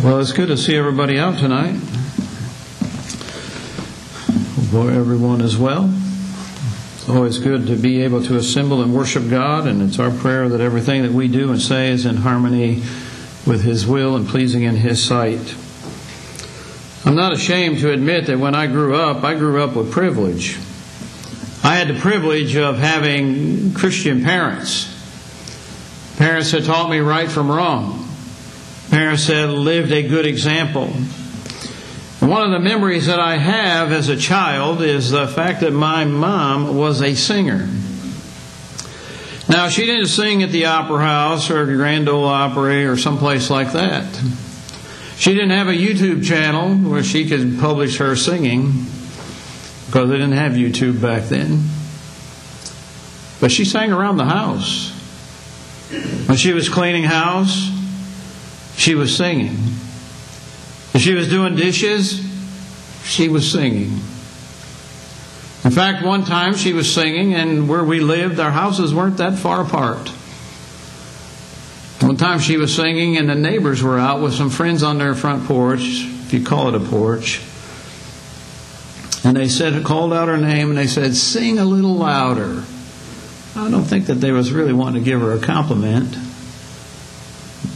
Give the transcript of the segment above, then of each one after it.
Well, it's good to see everybody out tonight. Hope everyone is well. It's always good to be able to assemble and worship God, and it's our prayer that everything that we do and say is in harmony with His will and pleasing in His sight. I'm not ashamed to admit that when I grew up, I grew up with privilege. I had the privilege of having Christian parents. Parents that taught me right from wrong parents that lived a good example. One of the memories that I have as a child is the fact that my mom was a singer. Now, she didn't sing at the Opera House or Grand Ole Opry or someplace like that. She didn't have a YouTube channel where she could publish her singing because they didn't have YouTube back then. But she sang around the house. When she was cleaning house, she was singing. If she was doing dishes, she was singing. In fact, one time she was singing, and where we lived, our houses weren't that far apart. One time she was singing, and the neighbors were out with some friends on their front porch, if you call it a porch. And they said, called out her name, and they said, "Sing a little louder." I don't think that they was really wanting to give her a compliment.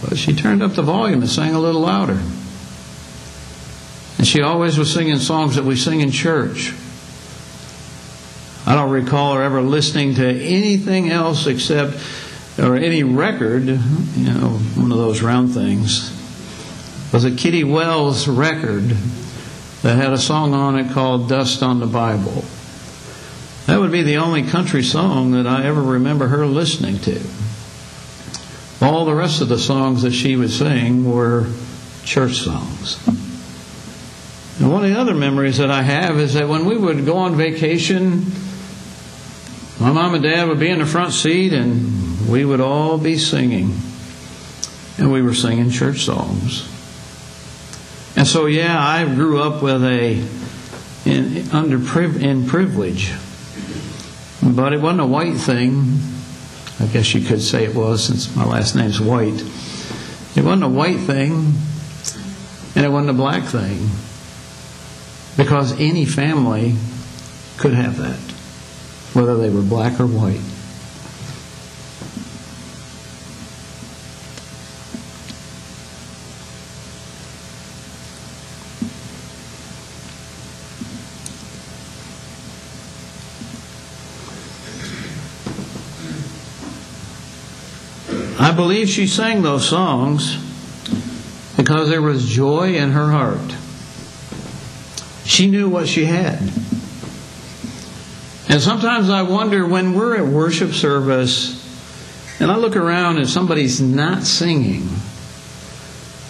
But she turned up the volume and sang a little louder. And she always was singing songs that we sing in church. I don't recall her ever listening to anything else except, or any record, you know, one of those round things. It was a Kitty Wells record that had a song on it called Dust on the Bible. That would be the only country song that I ever remember her listening to. All the rest of the songs that she would sing were church songs. And one of the other memories that I have is that when we would go on vacation, my mom and dad would be in the front seat and we would all be singing. And we were singing church songs. And so, yeah, I grew up with a in, under in privilege, but it wasn't a white thing. I guess you could say it was since my last name's White. It wasn't a white thing and it wasn't a black thing because any family could have that, whether they were black or white. Believe she sang those songs because there was joy in her heart. She knew what she had. And sometimes I wonder when we're at worship service and I look around and somebody's not singing.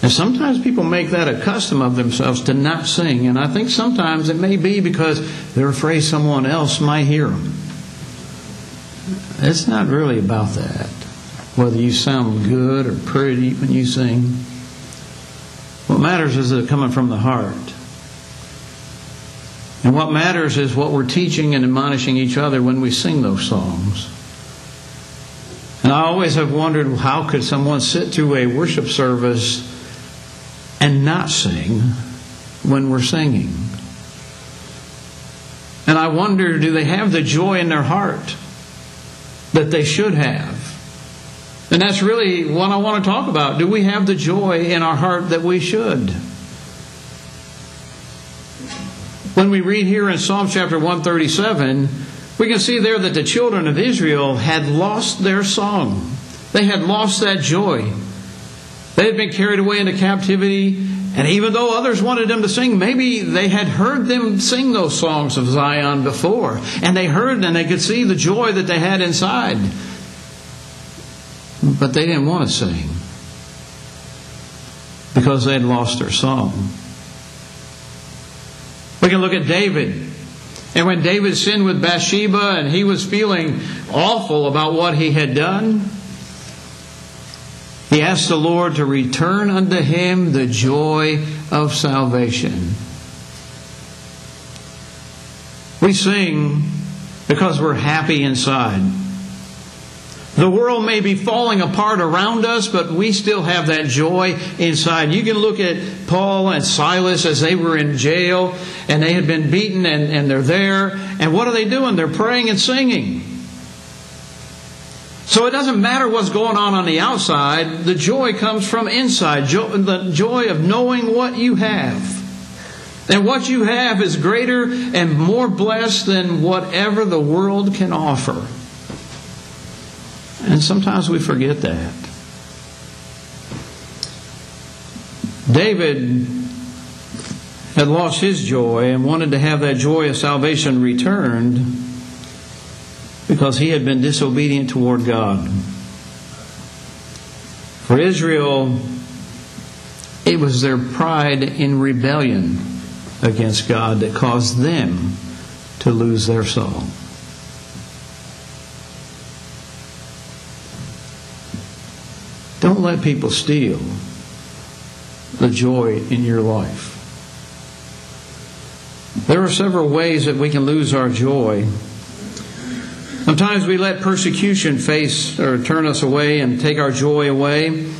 And sometimes people make that a custom of themselves to not sing. And I think sometimes it may be because they're afraid someone else might hear them. It's not really about that whether you sound good or pretty when you sing. What matters is it coming from the heart. And what matters is what we're teaching and admonishing each other when we sing those songs. And I always have wondered how could someone sit through a worship service and not sing when we're singing? And I wonder do they have the joy in their heart that they should have? And that's really what I want to talk about. Do we have the joy in our heart that we should? When we read here in Psalm chapter 137, we can see there that the children of Israel had lost their song. They had lost that joy. They had been carried away into captivity, and even though others wanted them to sing, maybe they had heard them sing those songs of Zion before, and they heard and they could see the joy that they had inside. But they didn't want to sing because they had lost their song. We can look at David. And when David sinned with Bathsheba and he was feeling awful about what he had done, he asked the Lord to return unto him the joy of salvation. We sing because we're happy inside. The world may be falling apart around us, but we still have that joy inside. You can look at Paul and Silas as they were in jail and they had been beaten and, and they're there. And what are they doing? They're praying and singing. So it doesn't matter what's going on on the outside, the joy comes from inside. the joy of knowing what you have. And what you have is greater and more blessed than whatever the world can offer. And sometimes we forget that. David had lost his joy and wanted to have that joy of salvation returned because he had been disobedient toward God. For Israel, it was their pride in rebellion against God that caused them to lose their soul. Don't let people steal the joy in your life. There are several ways that we can lose our joy. Sometimes we let persecution face or turn us away and take our joy away.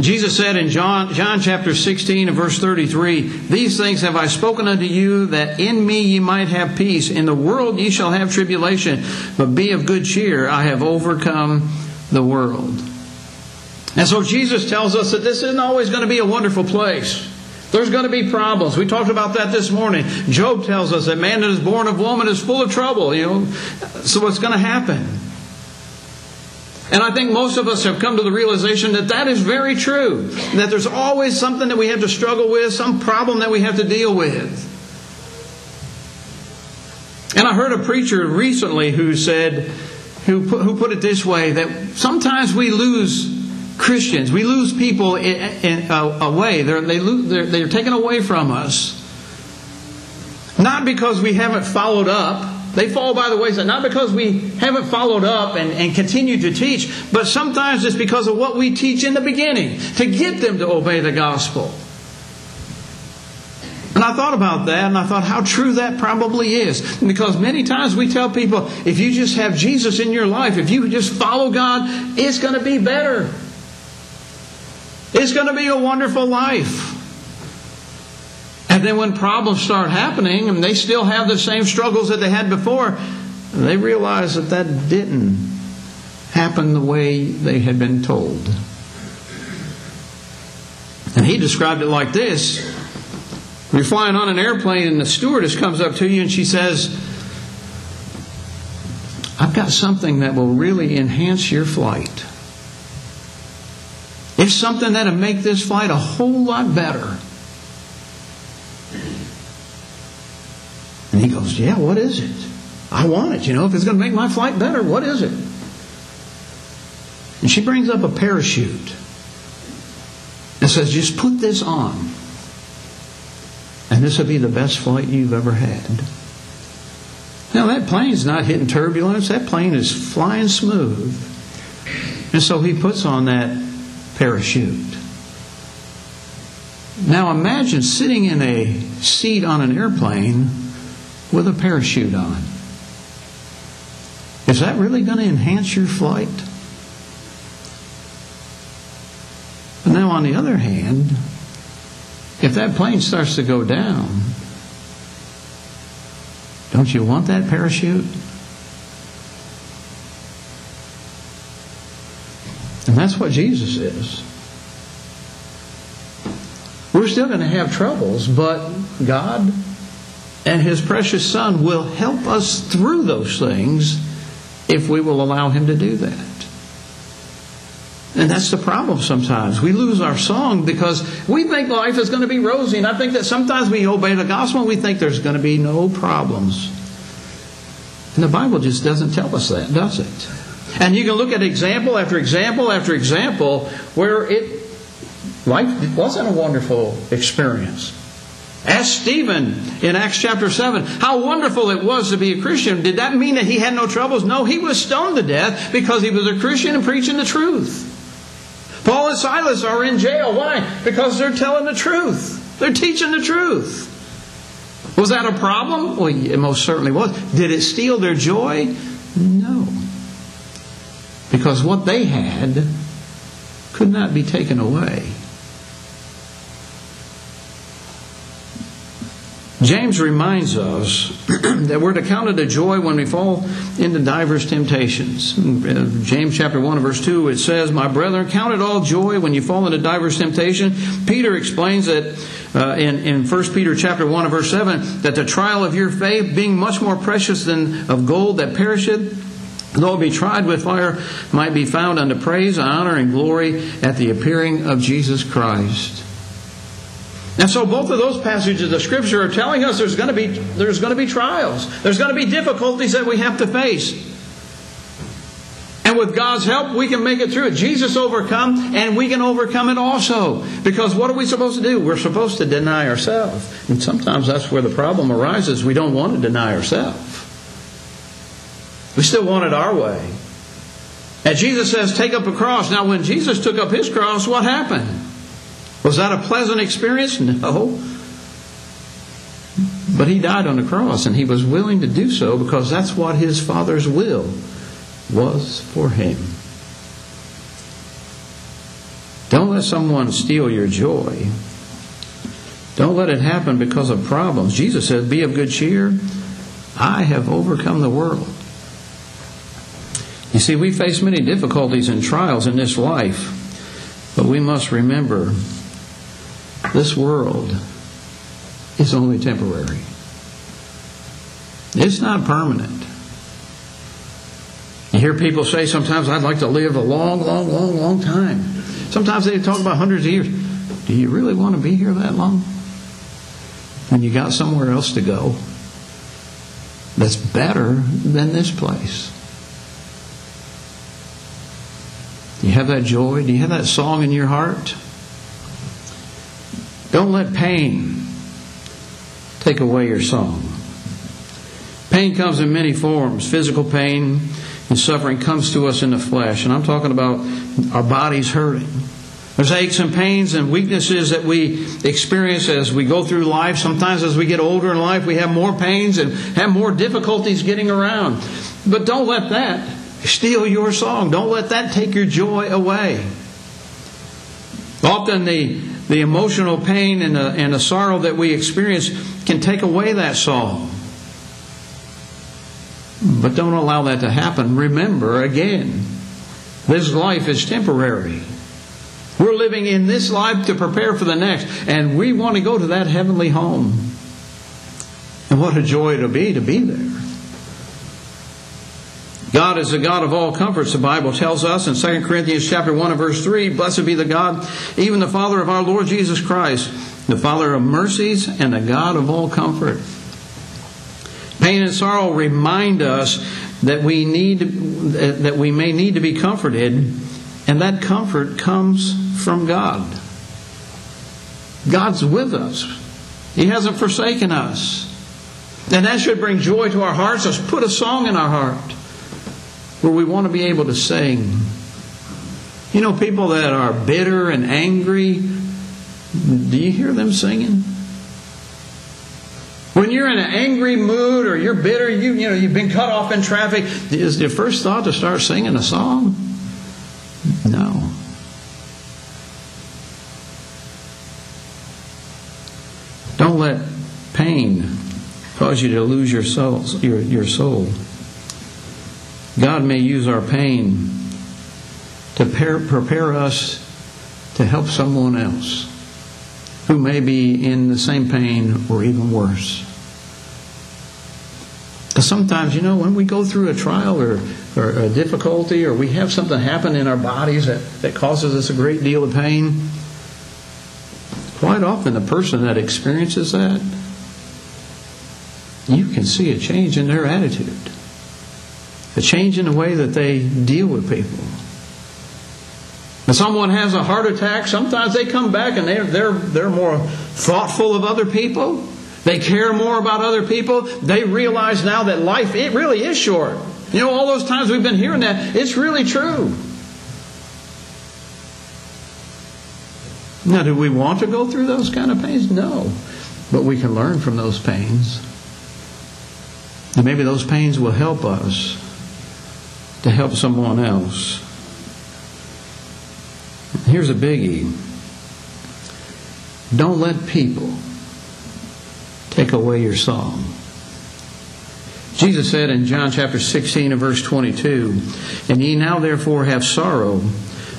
Jesus said in John, John chapter 16 and verse 33, These things have I spoken unto you, that in me ye might have peace. In the world ye shall have tribulation, but be of good cheer. I have overcome the world. And so Jesus tells us that this isn't always going to be a wonderful place. There's going to be problems. We talked about that this morning. Job tells us that man that is born of woman is full of trouble, you know. So what's going to happen? And I think most of us have come to the realization that that is very true. That there's always something that we have to struggle with, some problem that we have to deal with. And I heard a preacher recently who said, who put, who put it this way, that sometimes we lose Christians. We lose people in, in, uh, away. They're, they lose, they're, they're taken away from us. Not because we haven't followed up. They fall by the wayside. Not because we haven't followed up and, and continue to teach, but sometimes it's because of what we teach in the beginning to get them to obey the gospel. And I thought about that and I thought how true that probably is. Because many times we tell people if you just have Jesus in your life, if you just follow God, it's going to be better. It's going to be a wonderful life. And then when problems start happening and they still have the same struggles that they had before, they realize that that didn't happen the way they had been told. And he described it like this You're flying on an airplane and the stewardess comes up to you and she says, I've got something that will really enhance your flight. Something that'll make this flight a whole lot better. And he goes, Yeah, what is it? I want it. You know, if it's going to make my flight better, what is it? And she brings up a parachute and says, Just put this on. And this will be the best flight you've ever had. Now, that plane's not hitting turbulence, that plane is flying smooth. And so he puts on that parachute. Now imagine sitting in a seat on an airplane with a parachute on. Is that really going to enhance your flight? But now, on the other hand, if that plane starts to go down, don't you want that parachute? And that's what Jesus is. We're still going to have troubles, but God and His precious Son will help us through those things if we will allow Him to do that. And that's the problem sometimes. We lose our song because we think life is going to be rosy. And I think that sometimes we obey the gospel and we think there's going to be no problems. And the Bible just doesn't tell us that, does it? And you can look at example after example after example where it life wasn't a wonderful experience. Ask Stephen in Acts chapter 7 how wonderful it was to be a Christian. Did that mean that he had no troubles? No, he was stoned to death because he was a Christian and preaching the truth. Paul and Silas are in jail. Why? Because they're telling the truth. They're teaching the truth. Was that a problem? Well, it most certainly was. Did it steal their joy? No. Because what they had could not be taken away. James reminds us that we're to count it a joy when we fall into diverse temptations. In James chapter 1 verse 2 it says, My brethren, count it all joy when you fall into diverse temptation. Peter explains that uh, in, in 1 Peter chapter 1 verse 7 that the trial of your faith being much more precious than of gold that perisheth though be tried with fire, might be found unto praise, honor, and glory at the appearing of Jesus Christ. And so both of those passages of Scripture are telling us there's going to be, there's going to be trials. There's going to be difficulties that we have to face. And with God's help, we can make it through it. Jesus overcome, and we can overcome it also. Because what are we supposed to do? We're supposed to deny ourselves. And sometimes that's where the problem arises. We don't want to deny ourselves. We still want it our way. And Jesus says, take up a cross. Now, when Jesus took up his cross, what happened? Was that a pleasant experience? No. But he died on the cross, and he was willing to do so because that's what his Father's will was for him. Don't let someone steal your joy. Don't let it happen because of problems. Jesus said, Be of good cheer. I have overcome the world. You see, we face many difficulties and trials in this life, but we must remember this world is only temporary. It's not permanent. You hear people say sometimes, I'd like to live a long, long, long, long time. Sometimes they talk about hundreds of years. Do you really want to be here that long? When you got somewhere else to go that's better than this place. You have that joy? Do you have that song in your heart? Don't let pain take away your song. Pain comes in many forms. Physical pain and suffering comes to us in the flesh. And I'm talking about our bodies hurting. There's aches and pains and weaknesses that we experience as we go through life. Sometimes as we get older in life, we have more pains and have more difficulties getting around. But don't let that steal your song. Don't let that take your joy away. Often the the emotional pain and the, and the sorrow that we experience can take away that song. But don't allow that to happen. Remember again, this life is temporary. We're living in this life to prepare for the next, and we want to go to that heavenly home. And what a joy it'll be to be there. God is the God of all comforts, the Bible tells us in 2 Corinthians chapter 1 and verse 3, Blessed be the God, even the Father of our Lord Jesus Christ, the Father of mercies and the God of all comfort. Pain and sorrow remind us that we need that we may need to be comforted, and that comfort comes from God. God's with us. He hasn't forsaken us. And that should bring joy to our hearts. Let's put a song in our heart where we want to be able to sing. You know, people that are bitter and angry, do you hear them singing? When you're in an angry mood or you're bitter, you, you know, you've been cut off in traffic, is your first thought to start singing a song? No. Don't let pain cause you to lose your soul. Your, your soul. God may use our pain to prepare us to help someone else who may be in the same pain or even worse. Because sometimes, you know, when we go through a trial or, or a difficulty or we have something happen in our bodies that, that causes us a great deal of pain, quite often the person that experiences that, you can see a change in their attitude a change in the way that they deal with people. When someone has a heart attack, sometimes they come back and they're, they're, they're more thoughtful of other people. They care more about other people. They realize now that life, it really is short. You know, all those times we've been hearing that, it's really true. Now, do we want to go through those kind of pains? No. But we can learn from those pains. And maybe those pains will help us to help someone else. Here's a biggie. Don't let people take away your song. Jesus said in John chapter 16 and verse 22, And ye now therefore have sorrow,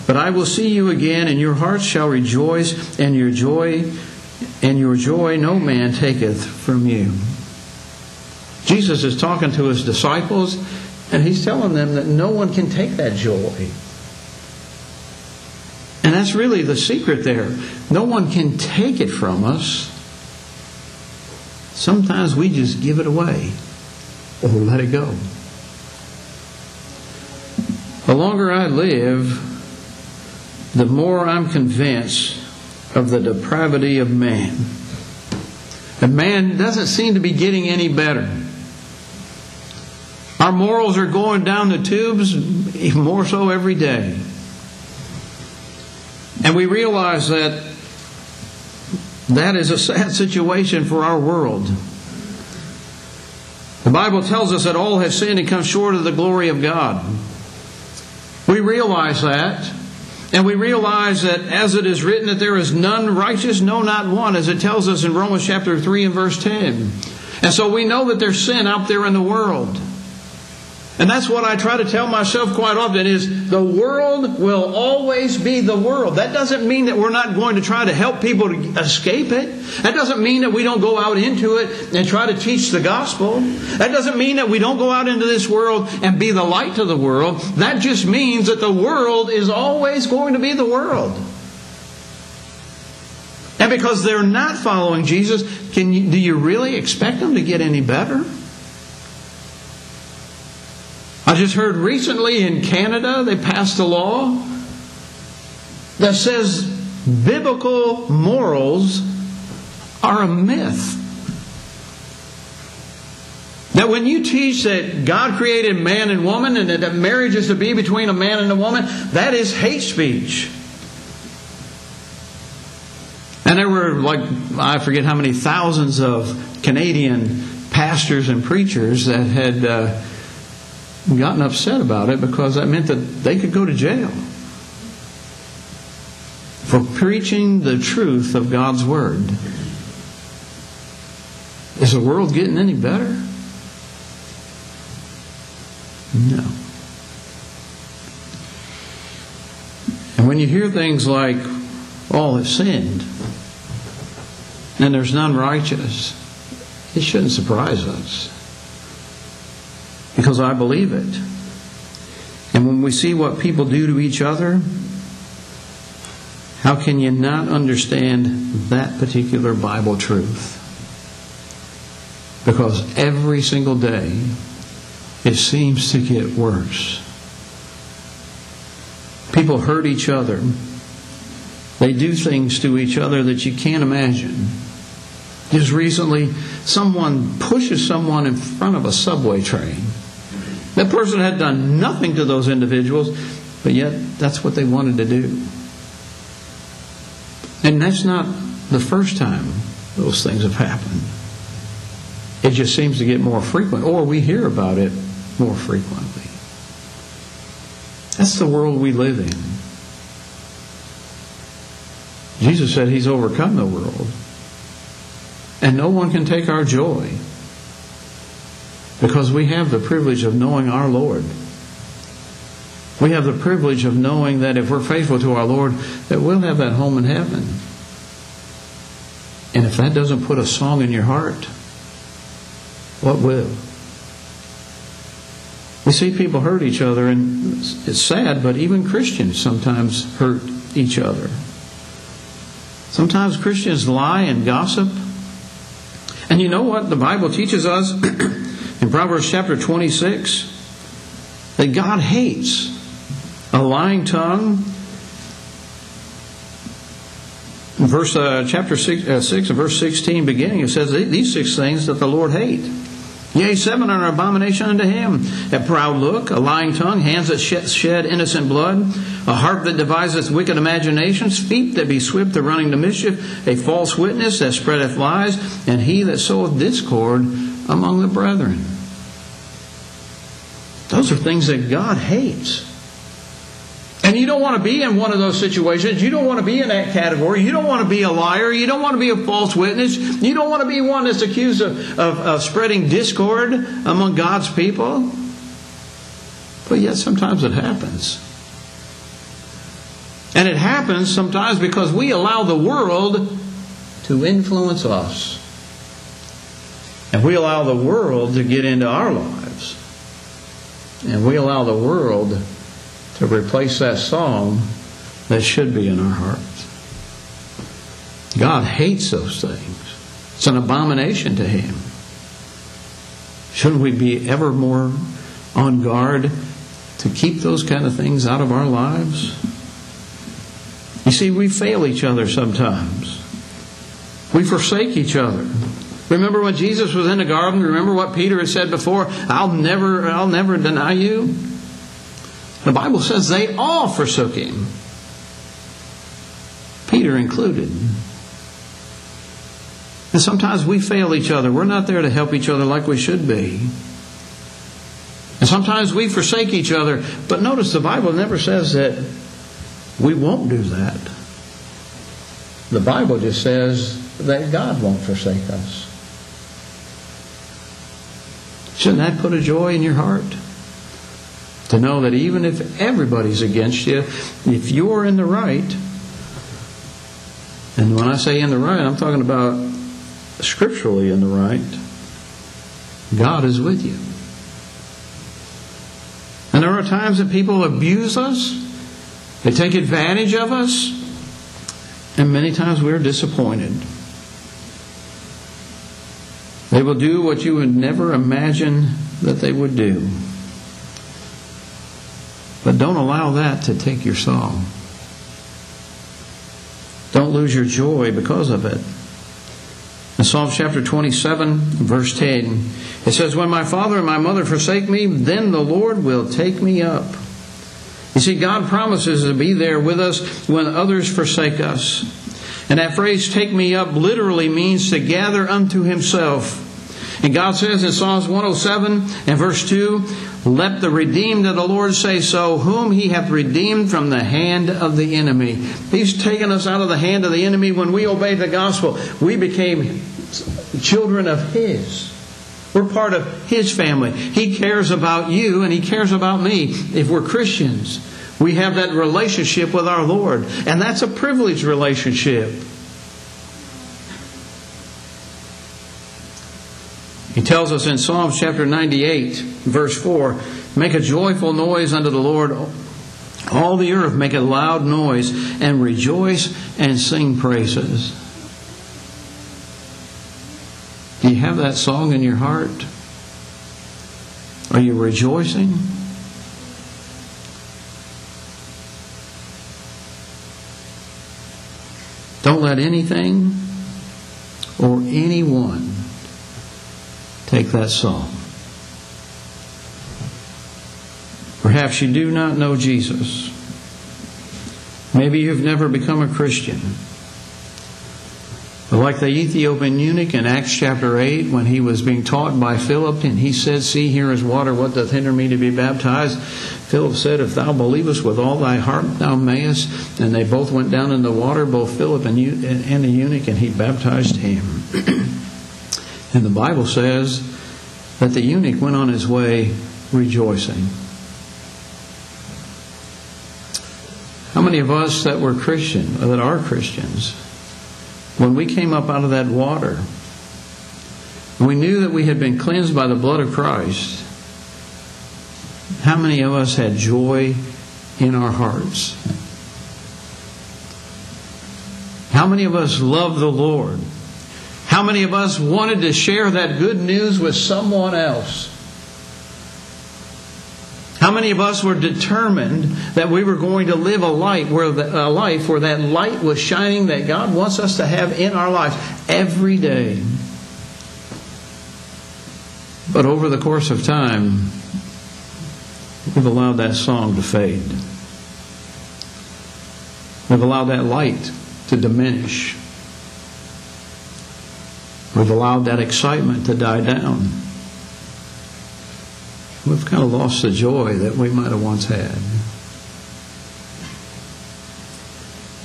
but I will see you again, and your hearts shall rejoice, and your joy, and your joy no man taketh from you. Jesus is talking to his disciples, and he's telling them that no one can take that joy. And that's really the secret there. No one can take it from us. Sometimes we just give it away or let it go. The longer I live, the more I'm convinced of the depravity of man. And man doesn't seem to be getting any better. Our morals are going down the tubes even more so every day. And we realize that that is a sad situation for our world. The Bible tells us that all have sinned and come short of the glory of God. We realize that. And we realize that as it is written that there is none righteous, no not one, as it tells us in Romans chapter 3 and verse 10. And so we know that there's sin out there in the world. And that's what I try to tell myself quite often is the world will always be the world. That doesn't mean that we're not going to try to help people to escape it. That doesn't mean that we don't go out into it and try to teach the gospel. That doesn't mean that we don't go out into this world and be the light to the world. That just means that the world is always going to be the world. And because they're not following Jesus, can you, do you really expect them to get any better? I just heard recently in Canada they passed a law that says biblical morals are a myth. That when you teach that God created man and woman and that marriage is to be between a man and a woman, that is hate speech. And there were like, I forget how many thousands of Canadian pastors and preachers that had. Uh, gotten upset about it because that meant that they could go to jail for preaching the truth of God's Word. Is the world getting any better? No. And when you hear things like, all have sinned, and there's none righteous, it shouldn't surprise us because I believe it. And when we see what people do to each other, how can you not understand that particular Bible truth? Because every single day it seems to get worse. People hurt each other. They do things to each other that you can't imagine. Just recently, someone pushes someone in front of a subway train. That person had done nothing to those individuals, but yet that's what they wanted to do. And that's not the first time those things have happened. It just seems to get more frequent, or we hear about it more frequently. That's the world we live in. Jesus said he's overcome the world. And no one can take our joy. Because we have the privilege of knowing our Lord. We have the privilege of knowing that if we're faithful to our Lord, that we'll have that home in heaven. And if that doesn't put a song in your heart, what will? We see people hurt each other, and it's sad, but even Christians sometimes hurt each other. Sometimes Christians lie and gossip. And you know what the Bible teaches us? in Proverbs chapter 26 that God hates a lying tongue. In verse uh, chapter six, uh, six and verse sixteen, beginning, it says these six things that the Lord hate. Yea, seven are an abomination unto him: a proud look, a lying tongue, hands that shed innocent blood, a heart that deviseth wicked imaginations, feet that be swift to running to mischief, a false witness that spreadeth lies, and he that soweth discord among the brethren. Those are things that God hates. And you don't want to be in one of those situations. You don't want to be in that category. You don't want to be a liar. You don't want to be a false witness. You don't want to be one that's accused of, of, of spreading discord among God's people. But yet sometimes it happens. And it happens sometimes because we allow the world to influence us. And we allow the world to get into our lives. And we allow the world to replace that song that should be in our hearts. God hates those things. It's an abomination to Him. Shouldn't we be ever more on guard to keep those kind of things out of our lives? You see, we fail each other sometimes. We forsake each other. Remember when Jesus was in the garden? Remember what Peter had said before? I'll never, I'll never deny you. The Bible says they all forsook him. Peter included. And sometimes we fail each other. We're not there to help each other like we should be. And sometimes we forsake each other. But notice the Bible never says that we won't do that. The Bible just says that God won't forsake us. Shouldn't that put a joy in your heart? To know that even if everybody's against you, if you're in the right, and when I say in the right, I'm talking about scripturally in the right, God is with you. And there are times that people abuse us, they take advantage of us, and many times we're disappointed. They will do what you would never imagine that they would do. But don't allow that to take your song. Don't lose your joy because of it. In Psalm chapter 27, verse 10, it says, When my father and my mother forsake me, then the Lord will take me up. You see, God promises to be there with us when others forsake us. And that phrase, take me up, literally means to gather unto himself. And God says in Psalms 107 and verse 2, Let the redeemed of the Lord say so, whom he hath redeemed from the hand of the enemy. He's taken us out of the hand of the enemy when we obeyed the gospel. We became children of his. We're part of his family. He cares about you and he cares about me if we're Christians. We have that relationship with our Lord. And that's a privileged relationship. He tells us in Psalms chapter 98, verse 4 Make a joyful noise unto the Lord, all the earth, make a loud noise, and rejoice and sing praises. Do you have that song in your heart? Are you rejoicing? Don't let anything or anyone take that song. Perhaps you do not know Jesus. Maybe you've never become a Christian. But like the Ethiopian eunuch in Acts chapter 8, when he was being taught by Philip, and he said, See, here is water, what doth hinder me to be baptized? Philip said, If thou believest with all thy heart, thou mayest. And they both went down in the water, both Philip and, the eunuch, and he baptized him. and the Bible says that the eunuch went on his way rejoicing. How many of us that were Christian, that are Christians, when we came up out of that water, we knew that we had been cleansed by the blood of Christ. How many of us had joy in our hearts? How many of us love the Lord? How many of us wanted to share that good news with someone else? How many of us were determined that we were going to live a where the, a life where that light was shining that God wants us to have in our lives every day? But over the course of time, we've allowed that song to fade. We've allowed that light to diminish. We've allowed that excitement to die down. We've kind of lost the joy that we might have once had.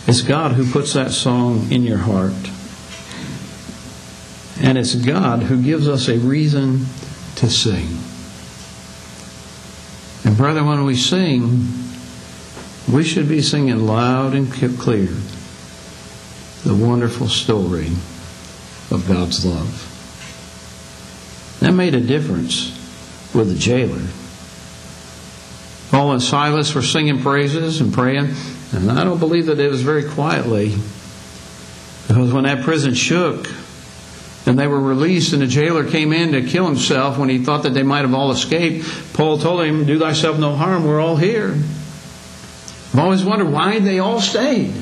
It's God who puts that song in your heart. And it's God who gives us a reason to sing. Brethren, when we sing, we should be singing loud and clear the wonderful story of God's love. That made a difference with the jailer. Paul and Silas were singing praises and praying, and I don't believe that it was very quietly. Because when that prison shook and they were released, and the jailer came in to kill himself when he thought that they might have all escaped, Paul told him, Do thyself no harm, we're all here. I've always wondered why they all stayed.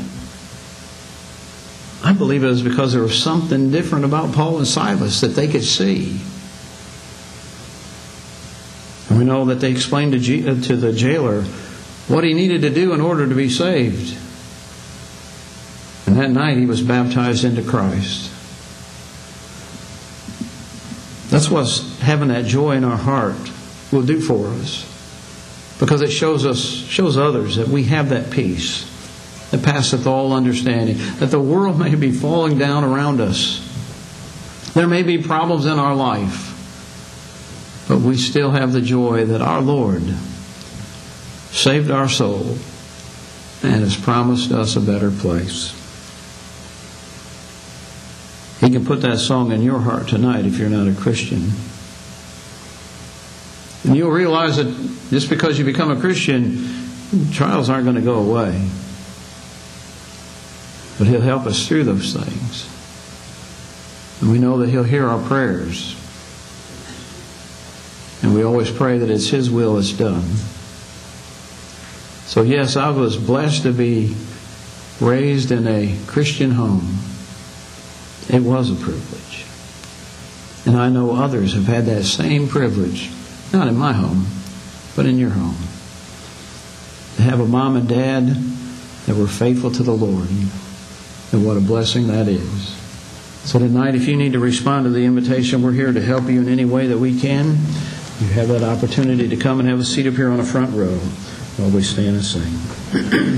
I believe it was because there was something different about Paul and Silas that they could see. And we know that they explained to, uh, the jailer what he needed to do in order to be saved. And that night he was baptized into Christ. That's what having that joy in our heart will do for us. Because it shows us, shows others that we have that peace that passeth all understanding. That the world may be falling down around us. There may be problems in our life. But we still have the joy that our Lord saved our soul and has promised us a better place. He can put that song in your heart tonight if you're not a Christian. And you'll realize that just because you become a Christian, trials aren't going to go away. But He'll help us through those things. And we know that He'll hear our prayers. And we always pray that it's His will that's done. So, yes, I was blessed to be raised in a Christian home. It was a privilege. And I know others have had that same privilege, not in my home, but in your home. To have a mom and dad that were faithful to the Lord. And what a blessing that is. So tonight, if you need to respond to the invitation, we're here to help you in any way that we can. You have that opportunity to come and have a seat up here on the front row while we stand and sing.